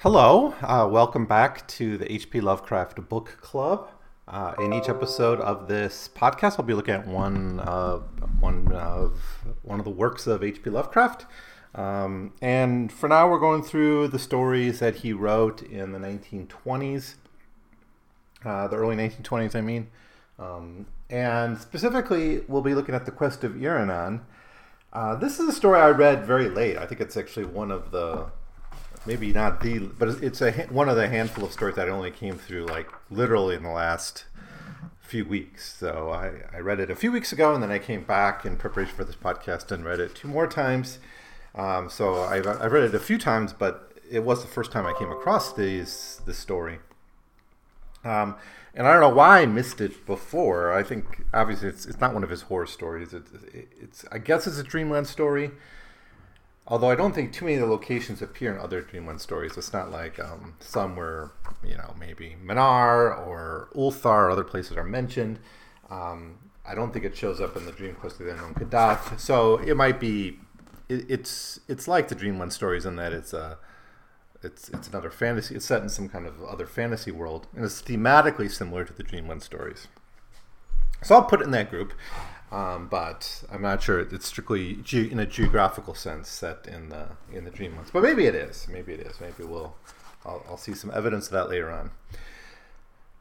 Hello, uh, welcome back to the HP Lovecraft Book Club. Uh, in each episode of this podcast, I'll be looking at one uh, one of one of the works of H.P. Lovecraft. Um, and for now, we're going through the stories that he wrote in the 1920s, uh, the early 1920s, I mean. Um, and specifically, we'll be looking at the Quest of Iranon. Uh, this is a story I read very late. I think it's actually one of the maybe not the, but it's a one of the handful of stories that only came through like literally in the last few weeks. So I, I read it a few weeks ago, and then I came back in preparation for this podcast and read it two more times. Um, so I've, I've read it a few times, but it was the first time I came across these this story. Um, and I don't know why I missed it before. I think obviously it's, it's not one of his horror stories. It's, it's I guess it's a Dreamland story. Although I don't think too many of the locations appear in other Dreamland stories. It's not like um, some where, you know, maybe Mnar or Ulthar or other places are mentioned. Um, I don't think it shows up in the Dream Quest of the Unknown Kadath. So it might be, it, it's it's like the Dreamland stories in that it's a, it's it's another fantasy. It's set in some kind of other fantasy world, and it's thematically similar to the Dreamland stories. So I'll put it in that group. Um, but I'm not sure it's strictly ge- in a geographical sense set in the in the Dreamlands. But maybe it is. Maybe it is. Maybe we'll I'll, I'll see some evidence of that later on.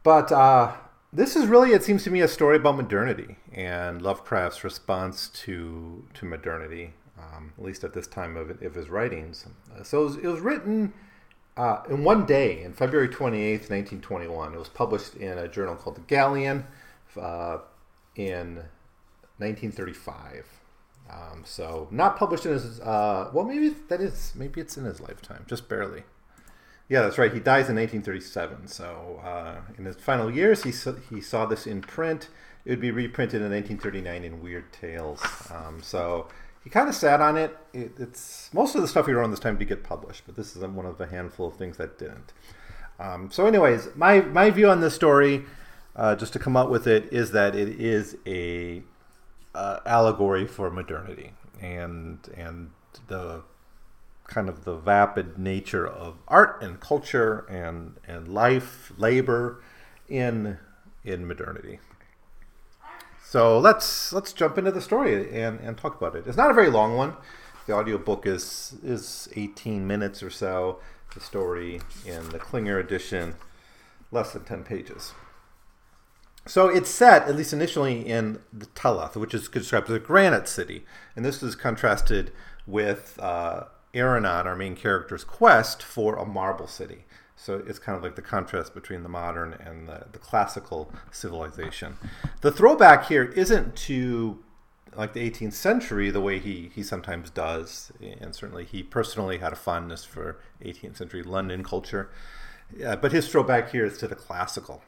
But uh, this is really, it seems to me, a story about modernity and Lovecraft's response to to modernity, um, at least at this time of, of his writings. So it was, it was written uh, in one day, in February 28th, 1921. It was published in a journal called The Galleon uh, in 1935. Um, so not published in his uh, well maybe that is maybe it's in his lifetime just barely yeah that's right he dies in 1937 so uh, in his final years he saw, he saw this in print it would be reprinted in 1939 in Weird Tales um, so he kind of sat on it. it. it's most of the stuff he wrote this time did get published but this is one of a handful of things that didn't um, so anyways my my view on this story uh, just to come up with it is that it is a uh, allegory for modernity and and the kind of the vapid nature of art and culture and and life labor in in modernity. So let's let's jump into the story and and talk about it. It's not a very long one. The audiobook is is 18 minutes or so. The story in the klinger edition less than 10 pages so it's set, at least initially, in the Teloth, which is described as a granite city. And this is contrasted with uh, Iranon, our main character's quest for a marble city. So it's kind of like the contrast between the modern and the, the classical civilization. The throwback here isn't to like the 18th century the way he, he sometimes does. And certainly he personally had a fondness for 18th century London culture. Yeah, but his throwback here is to the classical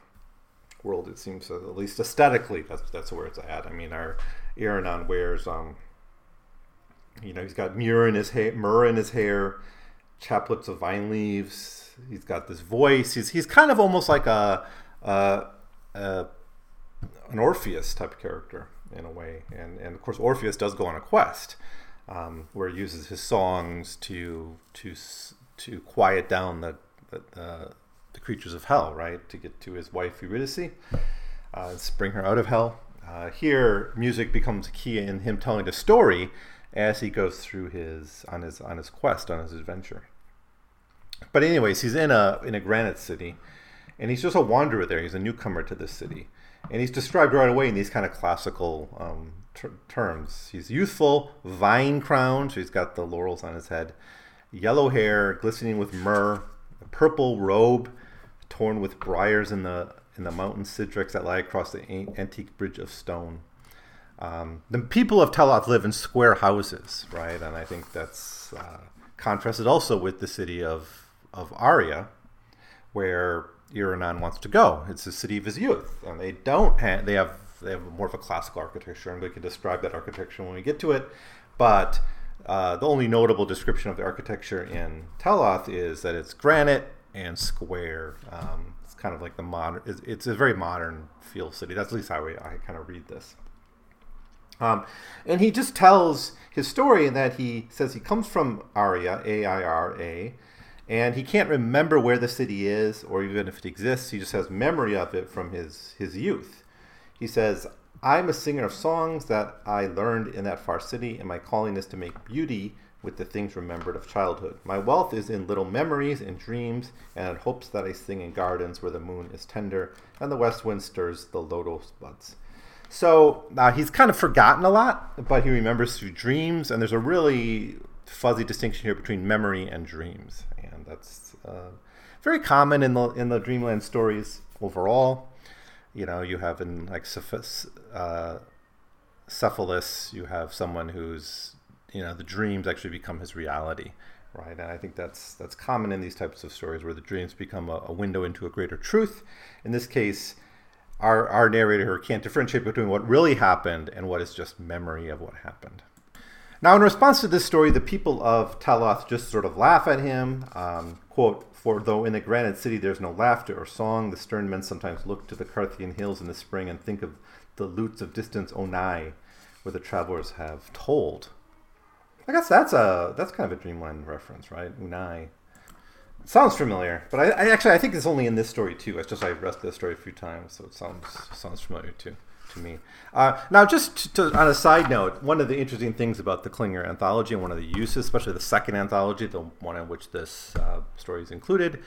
world. It seems at least aesthetically, that's that's where it's at. I mean, our Iranon wears, um, you know, he's got myrrh in his hair, myrrh in his hair, chaplets of vine leaves. He's got this voice. He's he's kind of almost like a, a, a an Orpheus type character in a way, and and of course Orpheus does go on a quest. Um, where he uses his songs to to to quiet down the, the, the the creatures of hell, right? To get to his wife Eurydice, uh, bring her out of hell. Uh, here, music becomes key in him telling the story as he goes through his on his on his quest on his adventure. But anyways, he's in a in a granite city, and he's just a wanderer there. He's a newcomer to this city, and he's described right away in these kind of classical um, ter- terms. He's youthful, vine crowned, so he's got the laurels on his head, yellow hair, glistening with myrrh, a purple robe, torn with briars in the in the mountain Sidrak that lie across the antique bridge of stone. Um, the people of Teloth live in square houses, right? And I think that's uh, contrasted also with the city of of Aira, where Iranon wants to go. It's the city of his youth, and they don't have they have they have more of a classical architecture, and we can describe that architecture when we get to it. But uh, the only notable description of the architecture in Teloth is that it's granite and square. Um, it's kind of like the modern. It's, it's, a very modern feel city. That's at least how I, I kind of read this. Um, and he just tells his story in that he says he comes from Aira, A I R A, and he can't remember where the city is or even if it exists. He just has memory of it from his his youth. He says, "I'm a singer of songs that I learned in that far city, and my calling is to make beauty." With the things remembered of childhood. My wealth is in little memories and dreams, and in hopes that I sing in gardens where the moon is tender and the west wind stirs the lotus buds. So uh, he's kind of forgotten a lot, but he remembers through dreams, and there's a really fuzzy distinction here between memory and dreams, and that's uh, very common in the in the dreamland stories overall. You know, you have in like uh, Celephais you have someone who's you know the dreams actually become his reality right? And i think that's that's common in these types of stories where the dreams become a, a window into a greater truth. In this case our, our narrator can't differentiate between what really happened and what is just memory of what happened. Now in response to this story the people of Teloth just sort of laugh at him. Um, quote for though in the granite city there's no laughter or song the stern men sometimes look to the Karthian hills in the spring and think of the lutes of distant Oonai where the travelers have told I guess that's a that's kind of a Dreamland reference, right? Oonai. sounds familiar, but I, I, actually I think it's only in this story too. It's just I've read this story a few times, so it sounds sounds familiar too to me. Uh, now, just to, on a side note, one of the interesting things about the Klinger anthology and one of the uses, especially the second anthology, the one in which this uh, story is included,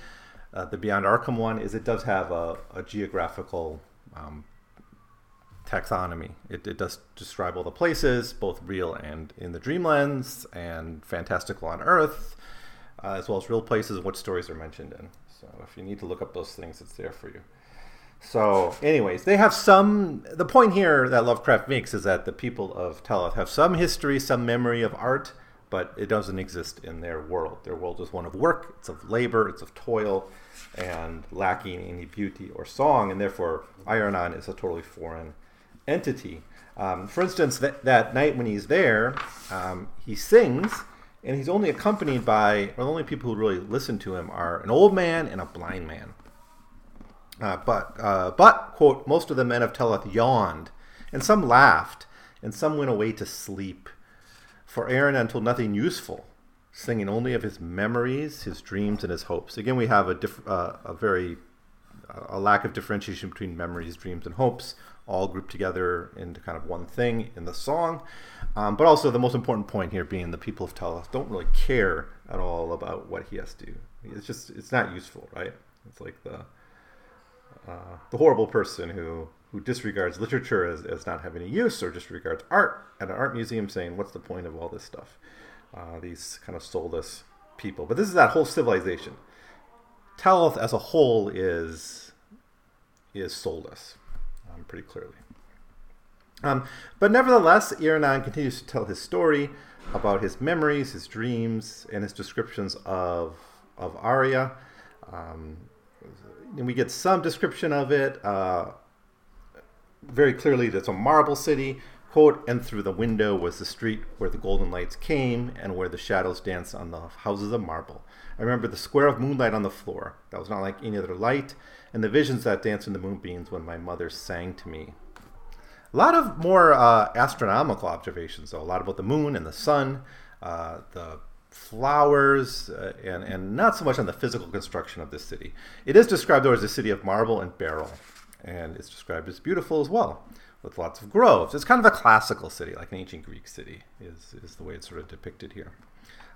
uh, the Beyond Arkham one, is it does have a, a geographical um, taxonomy. It, it, does describe all the places, both real and in the Dreamlands, and fantastical on Earth, uh, as well as real places what stories are mentioned in. So if you need to look up those things, it's there for you. So, anyways, they have some. The point here that Lovecraft makes is that the people of Teloth have some history, some memory of art, but it doesn't exist in their world. Their world is one of work, it's of labor, it's of toil, and lacking any beauty or song, and therefore Iranon is a totally foreign entity. Um, for instance, that, that night when he's there, um, he sings, and he's only accompanied by, or the only people who really listen to him are an old man and a blind man. Uh, but, uh, but, quote, most of the men of Teloth yawned, and some laughed, and some went away to sleep. For Iranon told nothing useful, singing only of his memories, his dreams, and his hopes. Again, we have a, diff- uh, a very a lack of differentiation between memories, dreams, and hopes all grouped together into kind of one thing in the song. Um, but also the most important point here being the people of Teloth don't really care at all about what he has to do. It's just it's not useful, right? It's like the uh, the horrible person who who disregards literature as, as not having any use or disregards art at an art museum saying what's the point of all this stuff uh, these kind of soulless people but this is that whole civilization Teloth as a whole is is soulless pretty clearly. Um, but nevertheless, Iranon continues to tell his story about his memories, his dreams, and his descriptions of of Aira. Um, and we get some description of it. Uh, very clearly, it's a marble city. Quote, and through the window was the street where the golden lights came and where the shadows danced on the houses of marble. I remember the square of moonlight on the floor. That was not like any other light and the visions that danced in the moonbeams when my mother sang to me. A lot of more uh, astronomical observations, though. A lot about the moon and the sun, uh, the flowers, uh, and, and not so much on the physical construction of this city. It is described, though, as a city of marble and beryl, and it's described as beautiful as well, with lots of groves. It's kind of a classical city, like an ancient Greek city, is, is the way it's sort of depicted here.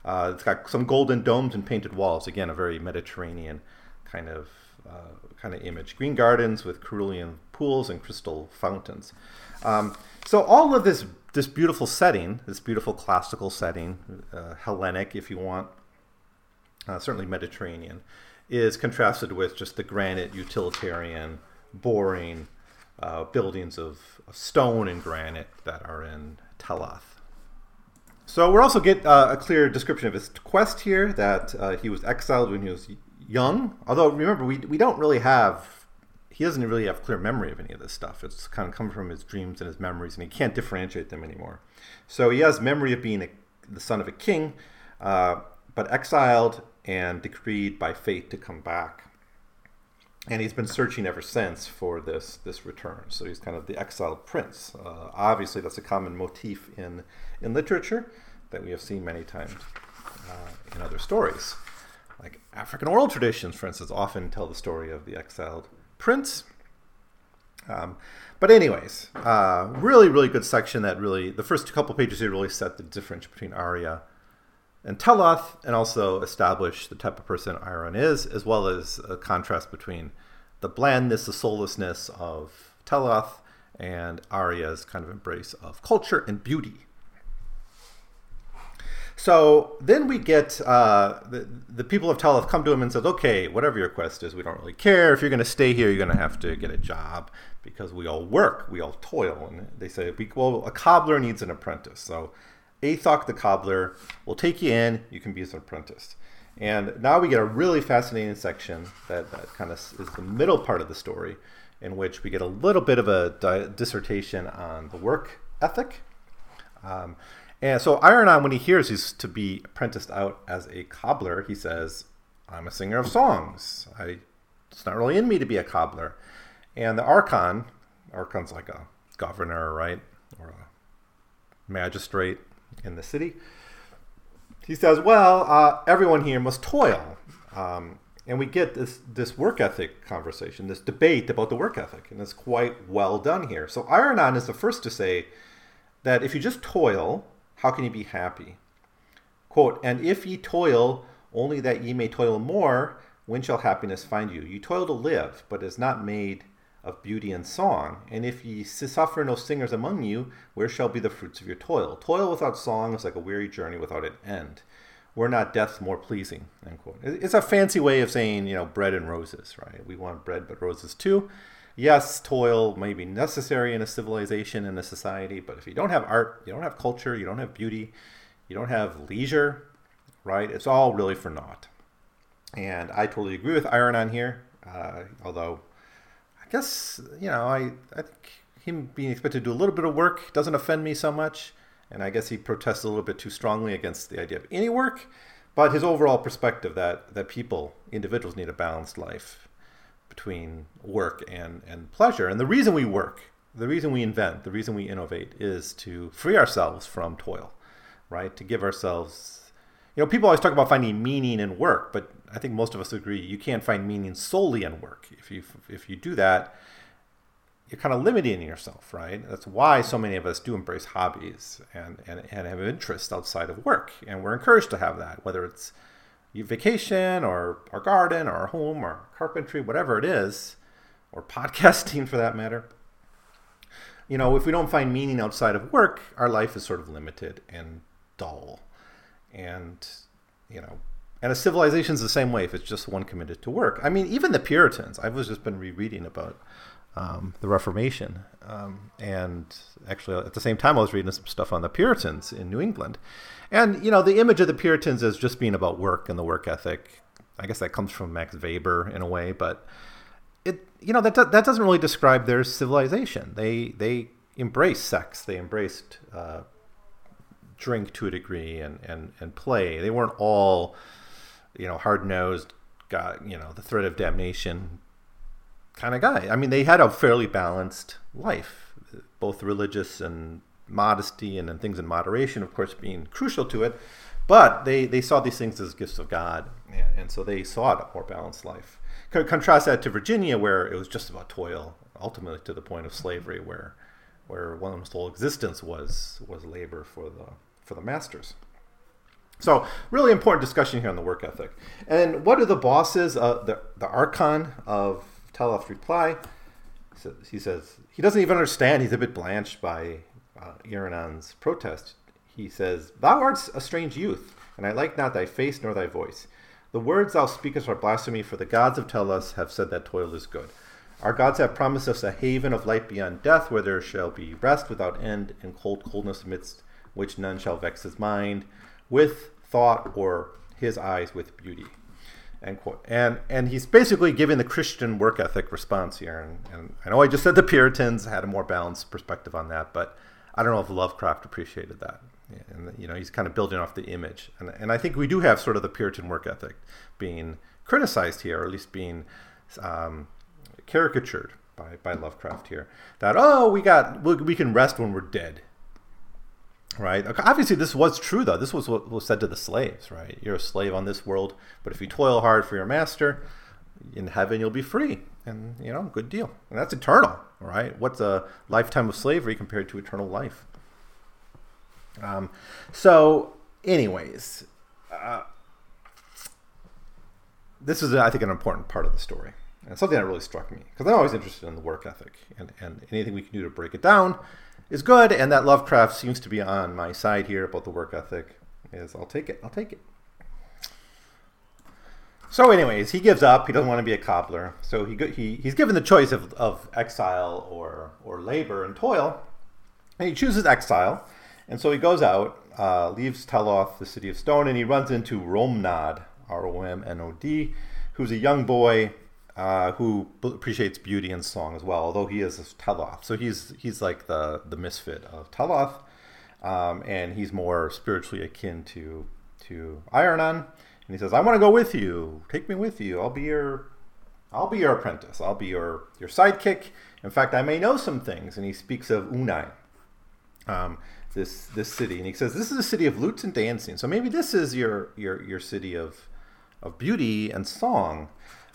Uh, it's got some golden domes and painted walls. Again, a very Mediterranean kind of uh, kind of image. Green gardens with cerulean pools and crystal fountains. Um, so all of this this beautiful setting, this beautiful classical setting, uh, Hellenic, if you want, uh, certainly Mediterranean, is contrasted with just the granite, utilitarian, boring uh, buildings of, of, stone and granite that are in Teloth. So we also get uh, a clear description of his quest here that uh, he was exiled when he was young. Although remember, we we don't really have he doesn't really have clear memory of any of this stuff. It's kind of come from his dreams and his memories, and he can't differentiate them anymore. So he has memory of being a, the son of a king, uh, but exiled and decreed by fate to come back. And he's been searching ever since for this this return. So he's kind of the exiled prince. Uh, obviously, that's a common motif in in literature that we have seen many times uh, in other stories. like African oral traditions, for instance, often tell the story of the exiled prince. Um, but anyways, uh, really, really good section that really, the first couple pages here really set the difference between Aira and Teloth and also establish the type of person Iron is, as well as a contrast between the blandness, the soullessness of Teloth and Aira's kind of embrace of culture and beauty. So then we get uh, the, the people of Teloth come to him and says, okay, whatever your quest is, we don't really care. If you're going to stay here, you're going to have to get a job because we all work, we all toil. And they say, well, a cobbler needs an apprentice. So Athok the cobbler will take you in, you can be his apprentice. And now we get a really fascinating section that, that kind of is the middle part of the story, in which we get a little bit of a di- dissertation on the work ethic. Um, and so Iranon, when he hears he's to be apprenticed out as a cobbler, he says, I'm a singer of songs. I, it's not really in me to be a cobbler. And the Archon, Archon's like a governor, right? Or a magistrate in the city. He says, well, uh, everyone here must toil. Um, and we get this, this work ethic conversation, this debate about the work ethic. And it's quite well done here. So Iranon is the first to say that if you just toil, how can you be happy? Quote, and if ye toil only that ye may toil more, when shall happiness find you? You toil to live, but is not made of beauty and song. And if ye suffer no singers among you, where shall be the fruits of your toil? Toil without song is like a weary journey without an end. We're not death more pleasing. End quote. It's a fancy way of saying, you know, bread and roses, right? We want bread but roses too. Yes, toil may be necessary in a civilization and a society, but if you don't have art, you don't have culture, you don't have beauty, you don't have leisure, right? It's all really for naught. And I totally agree with Iranon here, uh, although guess you know I I think him being expected to do a little bit of work doesn't offend me so much, and I guess he protests a little bit too strongly against the idea of any work. But his overall perspective that that people, individuals, need a balanced life between work and and pleasure, and the reason we work, the reason we invent, the reason we innovate is to free ourselves from toil, right? To give ourselves you know, people always talk about finding meaning in work, but I think most of us agree you can't find meaning solely in work. If you if you do that, you're kind of limiting yourself, right? That's why so many of us do embrace hobbies and, and, and have interests outside of work. And we're encouraged to have that, whether it's your vacation or our garden or our home or carpentry, whatever it is, or podcasting for that matter. You know, if we don't find meaning outside of work, our life is sort of limited and dull and you know and a civilization is the same way if it's just one committed to work. I mean even the puritans i've just been rereading about um, the reformation um, and actually at the same time i was reading some stuff on the puritans in new england. And you know the image of the puritans as just being about work and the work ethic i guess that comes from max weber in a way but it you know that, that doesn't really describe their civilization. They they embraced sex. They embraced uh, drink to a degree and, and, and play. They weren't all, you know, hard nosed, got, you know, the threat of damnation kind of guy. I mean, they had a fairly balanced life, both religious and modesty and, and things in moderation, of course, being crucial to it. But they, they saw these things as gifts of God, and, and so they sought a more balanced life. Contrast that to Virginia, where it was just about toil, ultimately to the point of slavery, where where one's whole existence was was labor for the for the masters. So, really important discussion here on the work ethic. And what are the bosses? Uh, the, the Archon of Teloth reply. He says, he doesn't even understand. He's a bit blanched by uh, Iranon's protest. He says, Thou art a strange youth, and I like not thy face nor thy voice. The words thou speakest are blasphemy, for the gods of Telos have said that toil is good. Our gods have promised us a haven of light beyond death, where there shall be rest without end and cold coldness amidst which none shall vex his mind with thought or his eyes with beauty. End quote. And and he's basically giving the Christian work ethic response here. And, and I know I just said the Puritans had a more balanced perspective on that, but I don't know if Lovecraft appreciated that. And you know, he's kind of building off the image. And and I think we do have sort of the Puritan work ethic being criticized here, or at least being um, caricatured by, by Lovecraft here. That oh, we got we, we can rest when we're dead right? Obviously, this was true, though. This was what was said to the slaves, right? You're a slave on this world, but if you toil hard for your master, in heaven you'll be free. And, you know, good deal. And that's eternal, right? What's a lifetime of slavery compared to eternal life? Um, so, anyways, uh, this is, I think, an important part of the story. And something that really struck me, because I'm always interested in the work ethic and, and anything we can do to break it down is good, and that Lovecraft seems to be on my side here about the work ethic. Is I'll take it. I'll take it. So, anyways, he gives up. He doesn't want to be a cobbler. So he he he's given the choice of, of exile or or labor and toil, and he chooses exile. And so he goes out, uh, leaves Teloth, the city of stone, and he runs into Romnod, R O M N O D, who's a young boy uh, who appreciates beauty and song as well, although he is a Teloth. So he's he's like the the misfit of Teloth, um, and he's more spiritually akin to to Iranon. And he says, "I want to go with you. Take me with you. I'll be your I'll be your apprentice. I'll be your your sidekick. In fact, I may know some things." And he speaks of Oonai, um, this this city, and he says, "This is a city of lutes and dancing. So maybe this is your your your city of of beauty and song."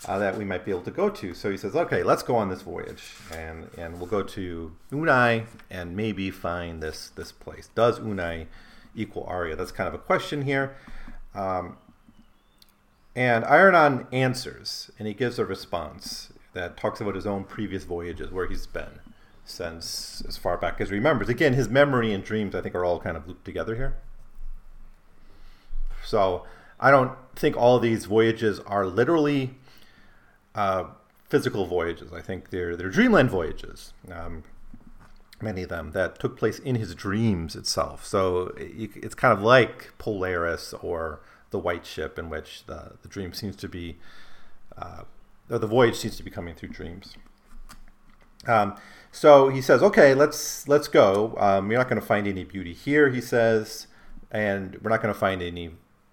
uh, that we might be able to go to. So he says, okay, let's go on this voyage, and and we'll go to Oonai and maybe find this this place. Does Oonai equal Aira? That's kind of a question here. Um, and Iranon answers, and he gives a response that talks about his own previous voyages, where he's been since as far back as he remembers. Again, his memory and dreams, I think, are all kind of looped together here. So I don't think all these voyages are literally uh, physical voyages. I think they're they're dreamland voyages. Um, many of them that took place in his dreams itself. So it's kind of like Polaris or the White Ship, in which the the dream seems to be, uh, or the voyage seems to be coming through dreams. Um, so he says, "Okay, let's let's go. Um, you're not going to find any beauty here," he says, "and we're not going to find any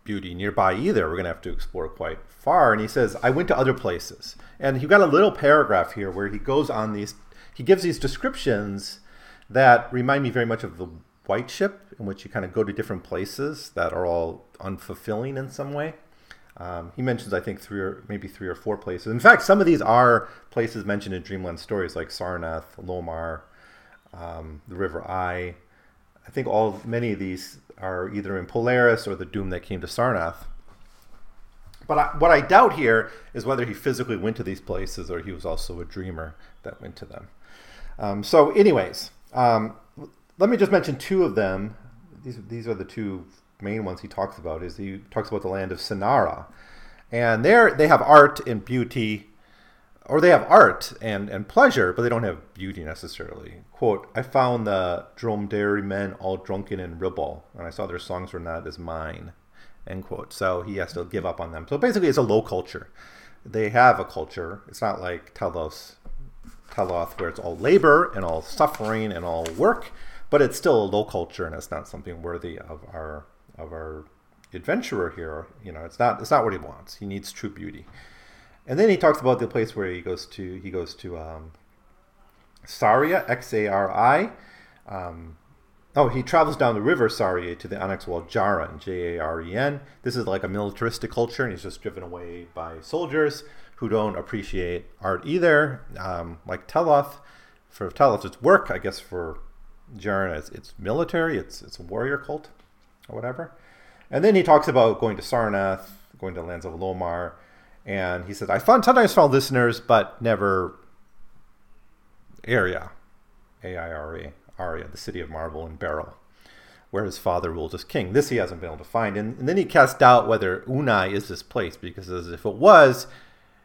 beauty nearby either. We're going to have to explore quite far. And he says, I went to other places. And he got a little paragraph here where he goes on these, he gives these descriptions that remind me very much of the White Ship, in which you kind of go to different places that are all unfulfilling in some way. Um, he mentions, I think, three or maybe three or four places. In fact, some of these are places mentioned in Dreamland stories, like Sarnath, Lomar, um, the River Ai. I think all many of these are either in Polaris or the Doom that came to Sarnath. But I, what I doubt here is whether he physically went to these places or he was also a dreamer that went to them. Um, so, anyways, um, let me just mention two of them. These these are the two main ones he talks about. Is he talks about the land of Sinara, and there they have art and beauty or they have art and, and pleasure, but they don't have beauty necessarily. Quote, I found the dromedary men all drunken and Ribble, and I saw their songs were not as mine. End quote. So he has to give up on them. So basically, it's a low culture. They have a culture. It's not like Telos, Teloth, where it's all labor and all suffering and all work, but it's still a low culture, and it's not something worthy of our of our adventurer here. You know, it's not it's not what he wants. He needs true beauty. And then he talks about the place where he goes to. He goes to um, Xari, X A R I. Um, oh, he travels down the river Xari to the Onyx Wall Jaren, J A R E N. This is like a militaristic culture, and he's just driven away by soldiers who don't appreciate art either. Um, like Teloth, for Teloth, it's work. I guess for Jaren, it's, it's military. It's it's a warrior cult, or whatever. And then he talks about going to Sarnath, going to lands of Lomar and he says, I found, sometimes found listeners, but never Aira, A-I-R-E, Aira, the city of marble and beryl, where his father ruled as king. This he hasn't been able to find. And, and then he casts doubt whether Oonai is this place, because if it was,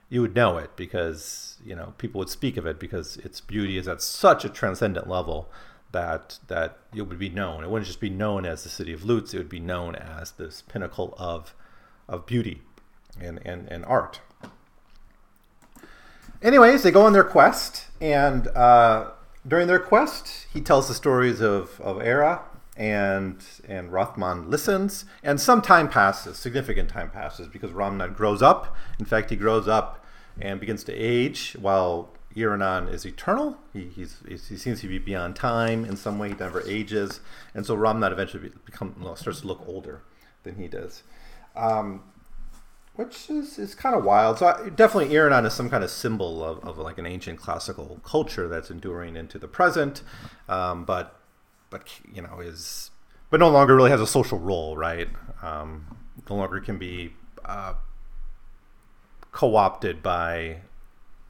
you would know it, because, you know, people would speak of it, because its beauty is at such a transcendent level that that it would be known. It wouldn't just be known as the city of Lutes, it would be known as this pinnacle of, of beauty and, and, and art. Anyways, they go on their quest, and uh, during their quest, he tells the stories of, of Era, and and Rothman listens, and some time passes, significant time passes, because Romnod grows up. In fact, he grows up and begins to age while Iranon is eternal. He, he seems to be beyond time in some way. He never ages, and so Romnod eventually become well, starts to look older than he does, um, which is, is kind of wild. So I, definitely, Iranon is some kind of symbol of, of like an ancient classical culture that's enduring into the present, um, but but you know is but no longer really has a social role, right? Um, no longer can be uh, co-opted by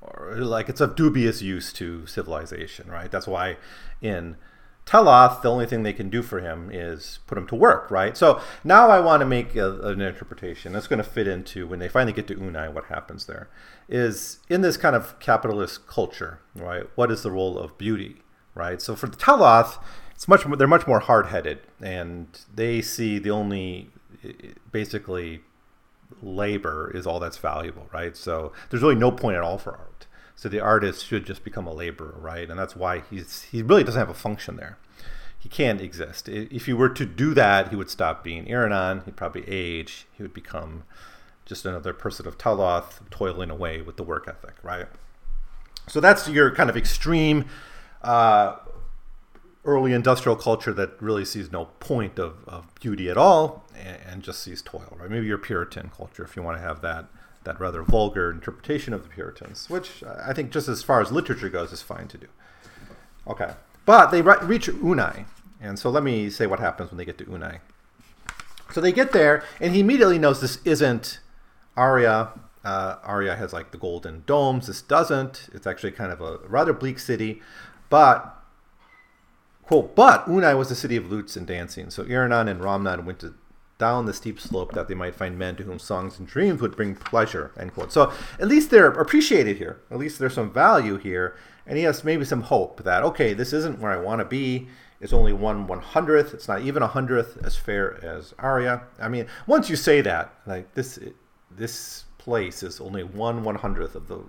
or like it's of dubious use to civilization, right? That's why in Teloth, the only thing they can do for him is put him to work, right? So now I want to make a, an interpretation that's going to fit into when they finally get to Oonai, what happens there is in this kind of capitalist culture, right? What is the role of beauty, right? So for the Teloth, it's much they're much more hard-headed, and they see the only basically labor is all that's valuable, right? So there's really no point at all for art. So the artist should just become a laborer, right? And that's why he's he really doesn't have a function there. He can't exist. If he were to do that, he would stop being Iranon. He'd probably age. He would become just another person of Teloth toiling away with the work ethic, right? So that's your kind of extreme uh, early industrial culture that really sees no point of, of beauty at all and, and, just sees toil, right? Maybe your Puritan culture, if you want to have that that rather vulgar interpretation of the Puritans, which I think just as far as literature goes is fine to do. Okay, but they re- reach Oonai, and so let me say what happens when they get to Oonai. So they get there, and he immediately knows this isn't Aira. Uh, Aira has like the golden domes. This doesn't. It's actually kind of a rather bleak city, but Quote, but Oonai was a city of lutes and dancing, so Iranon and Romnod went to down the steep slope that they might find men to whom songs and dreams would bring pleasure, end quote. So at least they're appreciated here. At least there's some value here. And he has maybe some hope that, okay, this isn't where I want to be. It's only one one hundredth. It's not even a hundredth as fair as Aira. I mean, once you say that, like this, this place is only one one hundredth of the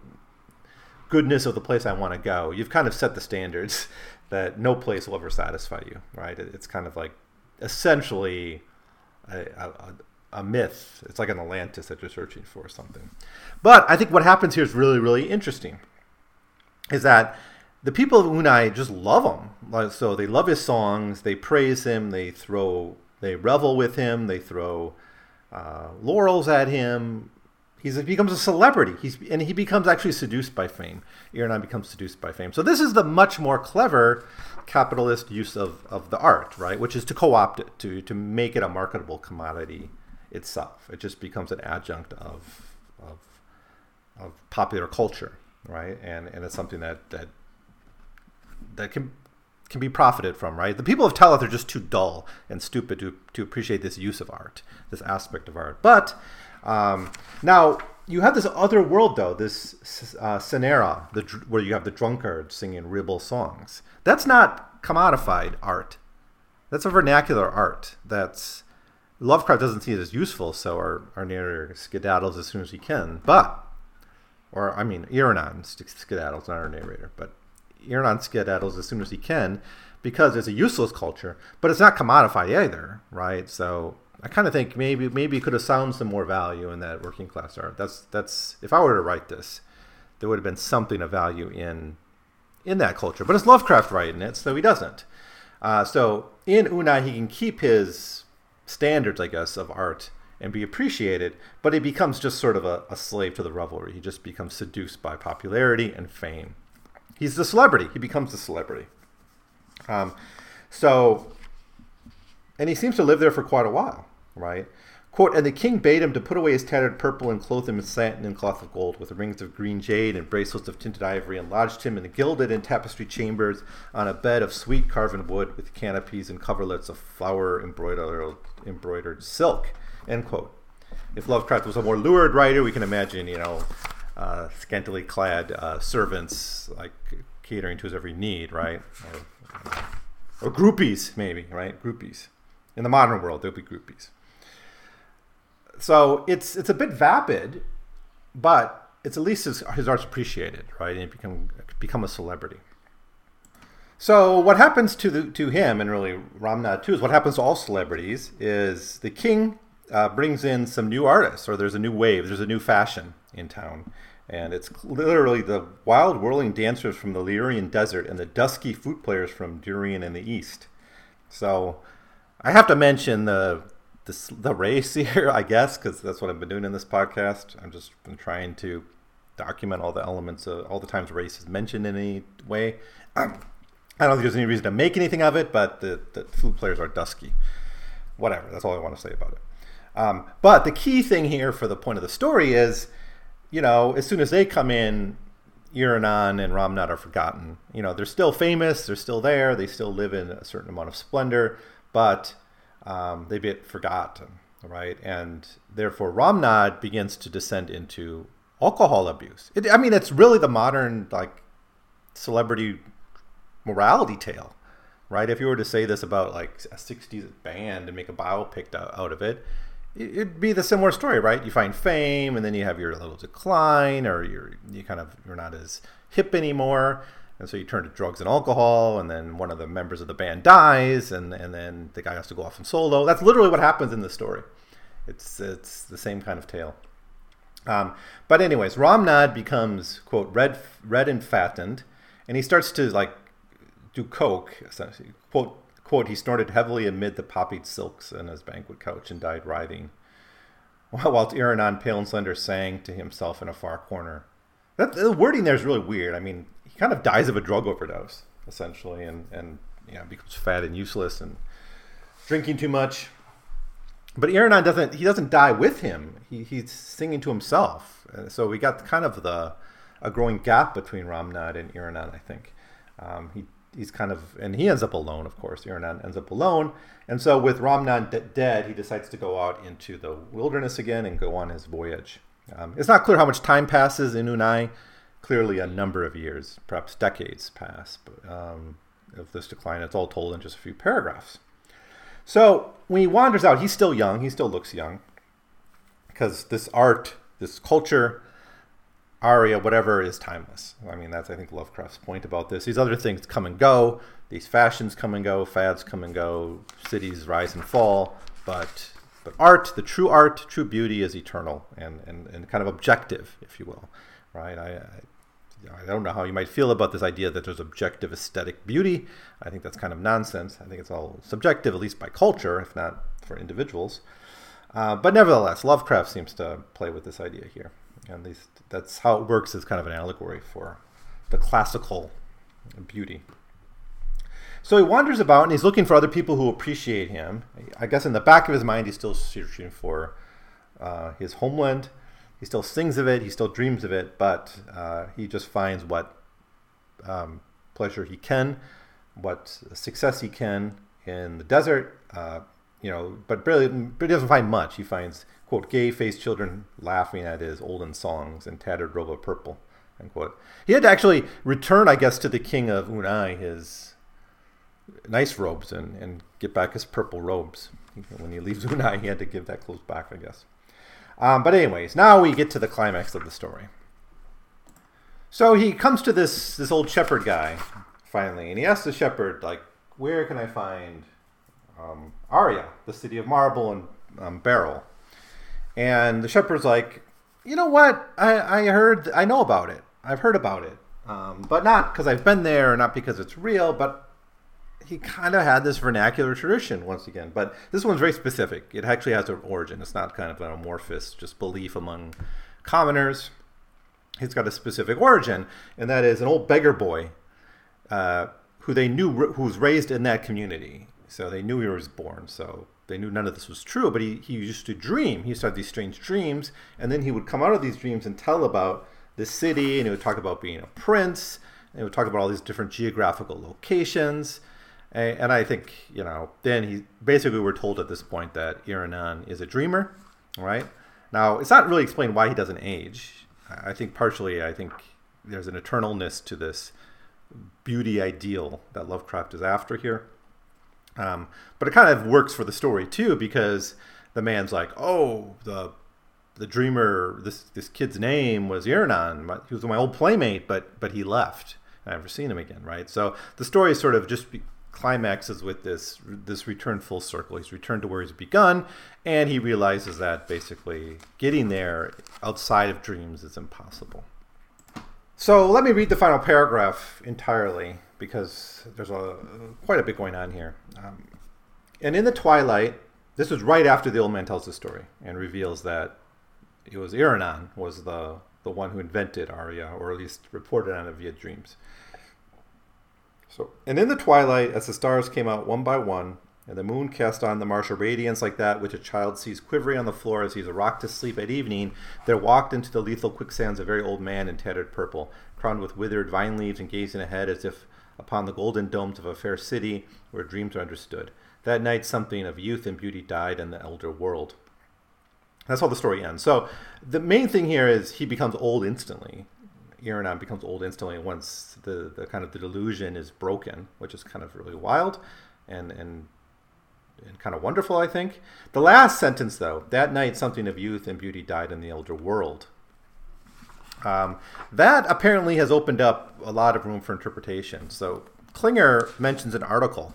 goodness of the place I want to go. You've kind of set the standards that no place will ever satisfy you, right? It's kind of like essentially a, a, a, myth. It's like an Atlantis that you're searching for or something. But I think what happens here is really, really interesting. Is that the people of Oonai just love him. So they love his songs. They praise him. They throw, they revel with him. They throw uh, laurels at him. He's, he becomes a celebrity. He's and he becomes actually seduced by fame. Iranon becomes seduced by fame. So this is the much more clever capitalist use of, of the art, right? Which is to co-opt it, to to make it a marketable commodity itself. It just becomes an adjunct of of, of popular culture, right? And and it's something that that that can can be profited from, right? The people of Teloth are just too dull and stupid to, to appreciate this use of art, this aspect of art. But um, now you have this other world though, this uh, the, where you have the drunkard singing ribble songs. That's not commodified art. That's a vernacular art. That's Lovecraft doesn't see it as useful, so our, our narrator skedaddles as soon as he can. But, or I mean, Iranon skedaddles, not our narrator, but Iranon skedaddles as soon as he can because it's a useless culture, but it's not commodified either, right? So I kind of think maybe maybe could have found some more value in that working class art. That's that's if I were to write this, there would have been something of value in in that culture. But it's Lovecraft writing it, so he doesn't. Uh, so in Oonai, he can keep his standards, I guess, of art and be appreciated, but he becomes just sort of a, a slave to the revelry. He just becomes seduced by popularity and fame. He's the celebrity. He becomes the celebrity. Um, so, and he seems to live there for quite a while right? Quote, and the king bade him to put away his tattered purple and clothe him in satin and cloth of gold, with rings of green jade and bracelets of tinted ivory, and lodged him in the gilded and tapestried chambers on a bed of sweet carven wood, with canopies and coverlets of flower embroidered, embroidered silk. End quote. If Lovecraft was a more lurid writer, we can imagine, you know, uh, scantily clad uh, servants like catering to his every need, right? Or, or groupies, maybe, right? Groupies. In the modern world, there'll be groupies so it's it's a bit vapid, but it's at least his, his art's appreciated, right? And he become become a celebrity. So what happens to the to him and really Romnod too is what happens to all celebrities is the king uh, brings in some new artists or there's a new wave, there's a new fashion in town. And it's literally the wild whirling dancers from the Lyrian desert and the dusky flute players from Durian in the east. So I have to mention the the, the race here, I guess, because that's what I've been doing in this podcast. I'm just been trying to document all the elements, of, all the times race is mentioned in any way. Um, I don't think there's any reason to make anything of it, but the, the flute players are dusky. Whatever, that's all I want to say about it. Um, but the key thing here for the point of the story is, you know, as soon as they come in, Iranon and Romnod are forgotten. You know, they're still famous, they're still there, they still live in a certain amount of splendor, but um, they get forgotten, right? And therefore, Romnod begins to descend into alcohol abuse. It, I mean, it's really the modern like celebrity morality tale, right? If you were to say this about like a '60s band and make a biopic out of it, it'd be the similar story, right? You find fame, and then you have your little decline, or you're you kind of you're not as hip anymore, and so you turn to drugs and alcohol, and then one of the members of the band dies, and and then the guy has to go off and solo. That's literally what happens in this story. It's it's the same kind of tale. Um, but anyways, Romnod becomes quote red red and fattened, and he starts to like do coke essentially. Quote quote He snorted heavily amid the poppied silks in his banquet couch and died writhing, while Iranon, pale and slender, sang to himself in a far corner. That the wording there is really weird. I mean, he kind of dies of a drug overdose essentially, and and you know becomes fat and useless and drinking too much. But Iranon doesn't. He doesn't die with him. He, he's singing to himself. so we got kind of the a growing gap between Romnod and Iranon. I think um, he he's kind of and he ends up alone. Of course, Iranon ends up alone. And so with Romnod d- dead, he decides to go out into the wilderness again and go on his voyage. Um, it's not clear how much time passes in Oonai. Clearly, a number of years, perhaps decades, pass um, of this decline. It's all told in just a few paragraphs. So when he wanders out, he's still young. He still looks young because this art, this culture, Aira, whatever, is timeless. I mean, that's I think Lovecraft's point about this. These other things come and go. These fashions come and go. Fads come and go. Cities rise and fall. But but art, the true art, true beauty, is eternal and and, and kind of objective, if you will, right? I, I don't know how you might feel about this idea that there's objective aesthetic beauty. I think that's kind of nonsense. I think it's all subjective, at least by culture, if not for individuals. Uh, but nevertheless, Lovecraft seems to play with this idea here. At least that's how it works as kind of an allegory for the classical beauty. So he wanders about and he's looking for other people who appreciate him. I guess in the back of his mind, he's still searching for uh, his homeland he still sings of it, he still dreams of it, but uh, he just finds what um, pleasure he can, what success he can in the desert. Uh, you know, but really, but he doesn't find much. He finds quote gay-faced children laughing at his olden songs and tattered robe of purple. Unquote. He had to actually return, I guess, to the king of Oonai his nice robes and, and get back his purple robes. When he leaves Oonai, he had to give that clothes back, I guess. Um, but anyways, now we get to the climax of the story. So he comes to this this old shepherd guy finally, and he asks the shepherd like, "Where can I find um, Aira, the city of marble and um, beryl?" And the shepherd's like, "You know what? I, I heard, I know about it. I've heard about it, um, but not because I've been there, not because it's real, but he kind of had this vernacular tradition once again, but this one's very specific. It actually has an origin. It's not kind of an amorphous just belief among commoners. It's got a specific origin, and that is an old beggar boy uh, who they knew who was raised in that community. So they knew he was born. So they knew none of this was true. But he, he used to dream. He used to have these strange dreams, and then he would come out of these dreams and tell about the city, and he would talk about being a prince, and he would talk about all these different geographical locations and I think, you know, then he basically we're told at this point that Iranon is a dreamer, right? Now, it's not really explained why he doesn't age. I think partially, I think there's an eternalness to this beauty ideal that Lovecraft is after here. Um, but it kind of works for the story too, because the man's like, oh, the the dreamer, this this kid's name was Iranon. He was my old playmate, but but he left. I've never seen him again, right? So the story is sort of just climaxes with this this return full circle. He's returned to where he's begun, and he realizes that basically getting there outside of dreams is impossible. So let me read the final paragraph entirely because there's a quite a bit going on here. Um, and in the twilight, this was right after the old man tells the story and reveals that it was Iranon was the the one who invented Aira, or at least reported on it via dreams. So, and in the twilight, as the stars came out one by one, and the moon cast on the martial radiance like that which a child sees quivering on the floor as he's rocked to sleep at evening, there walked into the lethal quicksands a very old man in tattered purple, crowned with withered vine leaves and gazing ahead as if upon the golden domes of a fair city where dreams are understood. That night something of youth and beauty died in the elder world. That's how the story ends. So the main thing here is he becomes old instantly. Iranon becomes old instantly once the, the kind of the delusion is broken, which is kind of really wild and and and kind of wonderful, I think. The last sentence, though, that night something of youth and beauty died in the elder world. Um, that apparently has opened up a lot of room for interpretation. So Klinger mentions an article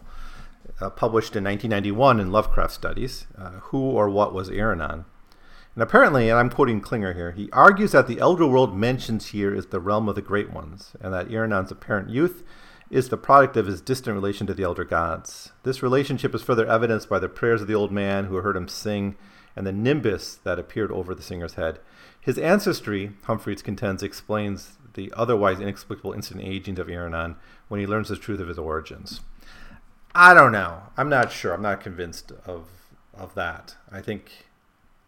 uh, published in 1991 in Lovecraft Studies, uh, Who or What Was Iranon? And apparently, and I'm quoting Klinger here, he argues that the elder world mentioned here is the realm of the great ones, and that Iranon's apparent youth is the product of his distant relation to the elder gods. This relationship is further evidenced by the prayers of the old man who heard him sing and the nimbus that appeared over the singer's head. His ancestry, Humphreys contends, explains the otherwise inexplicable instant aging of Iranon when he learns the truth of his origins. I don't know. I'm not sure. I'm not convinced of of that. I think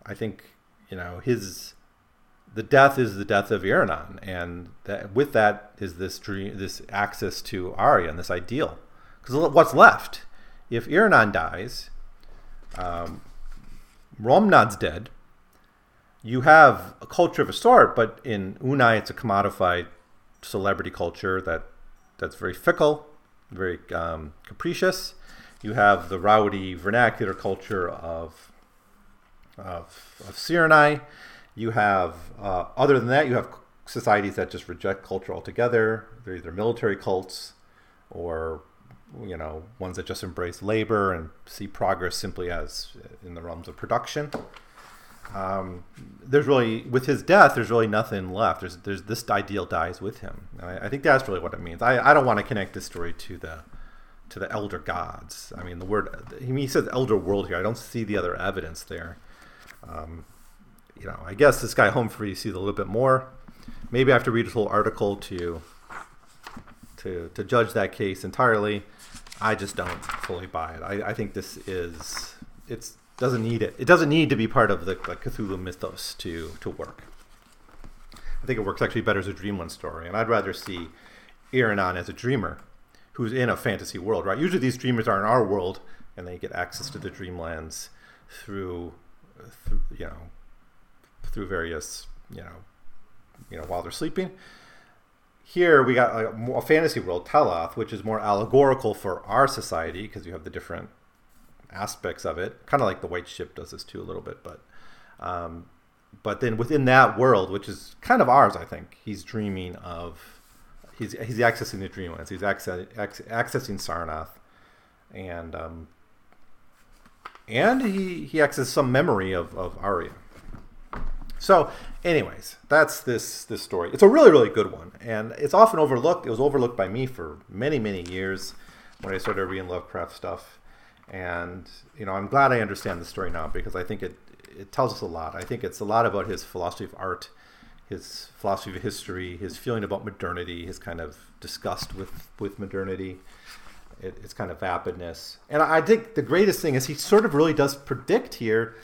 I think you know his the death is the death of Iranon, and that with that is this dream, this access to Aira and this ideal. Because what's left? If Iranon dies, um, Romnod's dead. You have a culture of a sort, but in Oonai, it's a commodified celebrity culture that that's very fickle, very um, capricious. You have the rowdy vernacular culture of of, of Cyrenai. You have, uh, other than that, you have societies that just reject culture altogether. They're either military cults or, you know, ones that just embrace labor and see progress simply as in the realms of production. Um, there's really, with his death, there's really nothing left. There's, there's this ideal dies with him. I, I think that's really what it means. I, I don't want to connect this story to the to the elder gods. I mean, the word he says elder world here. I don't see the other evidence there. Um, you know, I guess this guy Humphrey sees a little bit more. Maybe I have to read his whole article to to to judge that case entirely. I just don't fully buy it. I, I think this is it's doesn't need it. It doesn't need to be part of the like, Cthulhu mythos to to work. I think it works actually better as a Dreamland story, and I'd rather see Iranon as a dreamer who's in a fantasy world, right? Usually these dreamers are in our world, and they get access to the dreamlands through, through you know, through various, you know, you know, while they're sleeping. Here we got a, a fantasy world, Teloth, which is more allegorical for our society because you have the different aspects of it. Kind of like the White Ship does this too a little bit, but um, but then within that world, which is kind of ours, I think he's dreaming of he's he's accessing the dreamlands. He's access, accessing Sarnath, and um, and he he accesses some memory of of Aira. So, anyways, that's this this story. It's a really really good one, and it's often overlooked. It was overlooked by me for many many years when I started reading Lovecraft stuff, and you know I'm glad I understand the story now because I think it it tells us a lot. I think it's a lot about his philosophy of art, his philosophy of history, his feeling about modernity, his kind of disgust with with modernity. It, it's kind of vapidness, and I think the greatest thing is he sort of really does predict here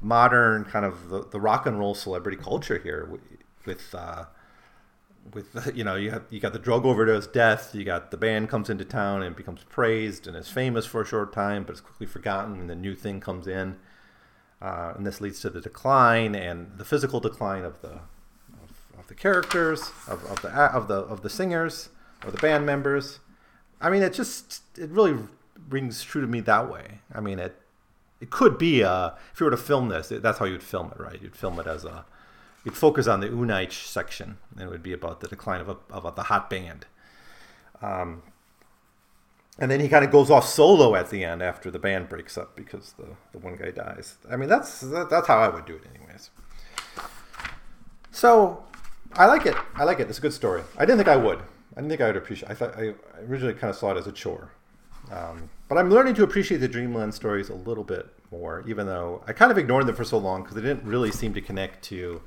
modern kind of the, the rock and roll celebrity culture here with uh, with you know you have you got the drug overdose death you got the band comes into town and becomes praised and is famous for a short time but it's quickly forgotten and the new thing comes in uh, and this leads to the decline and the physical decline of the of, of the characters of, of the of the of the singers or the band members I mean it just it really rings true to me that way I mean it it could be uh, if you were to film this, that's how you'd film it, right? You'd film it as a you'd focus on the Oonai section, and it would be about the decline of a, of a, the hot band. Um, and then he kind of goes off solo at the end after the band breaks up because the, the one guy dies. I mean, that's that, that's how I would do it, anyways. So I like it. I like it. It's a good story. I didn't think I would. I didn't think I would appreciate. I thought I originally kind of saw it as a chore, um, but I'm learning to appreciate the Dreamland stories a little bit more, even though I kind of ignored them for so long because they didn't really seem to connect to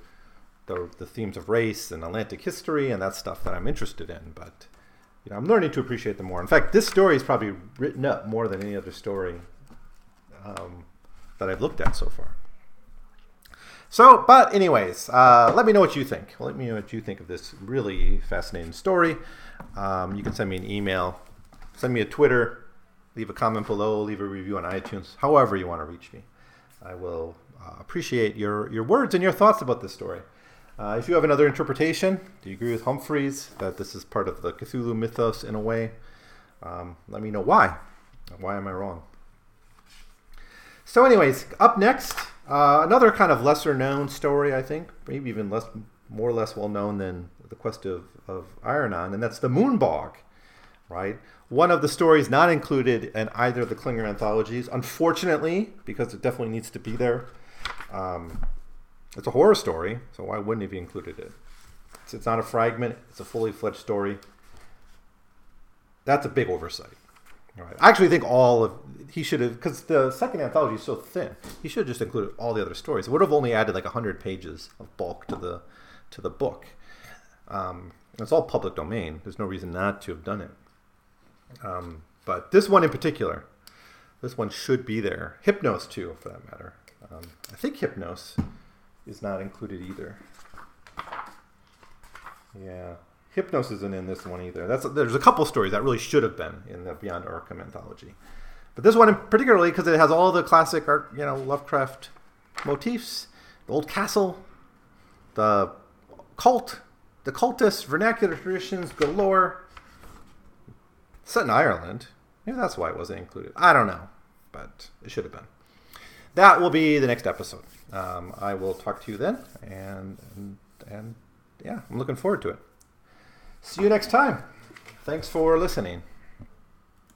the, the themes of race and Atlantic history and that stuff that I'm interested in. But you know, I'm learning to appreciate them more. In fact, this story is probably written up more than any other story um, that I've looked at so far. So, but anyways, uh, let me know what you think. Let me know what you think of this really fascinating story. Um, you can send me an email, send me a Twitter, leave a comment below, leave a review on iTunes, however you want to reach me. I will uh, appreciate your, your words and your thoughts about this story. Uh, if you have another interpretation, do you agree with Humphreys that this is part of the Cthulhu mythos in a way? Um, let me know why. Why am I wrong? So, anyways, up next, uh, another kind of lesser known story, I think, maybe even less, more or less well known than the quest of, of Iranon, and that's the Moonbog, right? One of the stories not included in either of the Klinger anthologies, unfortunately, because it definitely needs to be there. Um, it's a horror story, so why wouldn't he be included it? It's, it's not a fragment, it's a fully fledged story. That's a big oversight. Right. I actually think all of he should have because the second anthology is so thin. He should have just included all the other stories. It would have only added like hundred pages of bulk to the to the book. Um, it's all public domain. There's no reason not to have done it. Um, but this one in particular, this one should be there. Hypnos too, for that matter. Um, I think Hypnos is not included either. Yeah, Hypnos isn't in this one either. That's there's a couple stories that really should have been in the Beyond Arkham anthology, but this one particularly because it has all the classic art, you know, Lovecraft motifs, the old castle, the cult, the cultist, vernacular traditions galore. Set in Ireland. Maybe that's why it wasn't included. I don't know, but it should have been. That will be the next episode um, I will talk to you then, and, and and yeah, I'm looking forward to it. See you next time. Thanks for listening.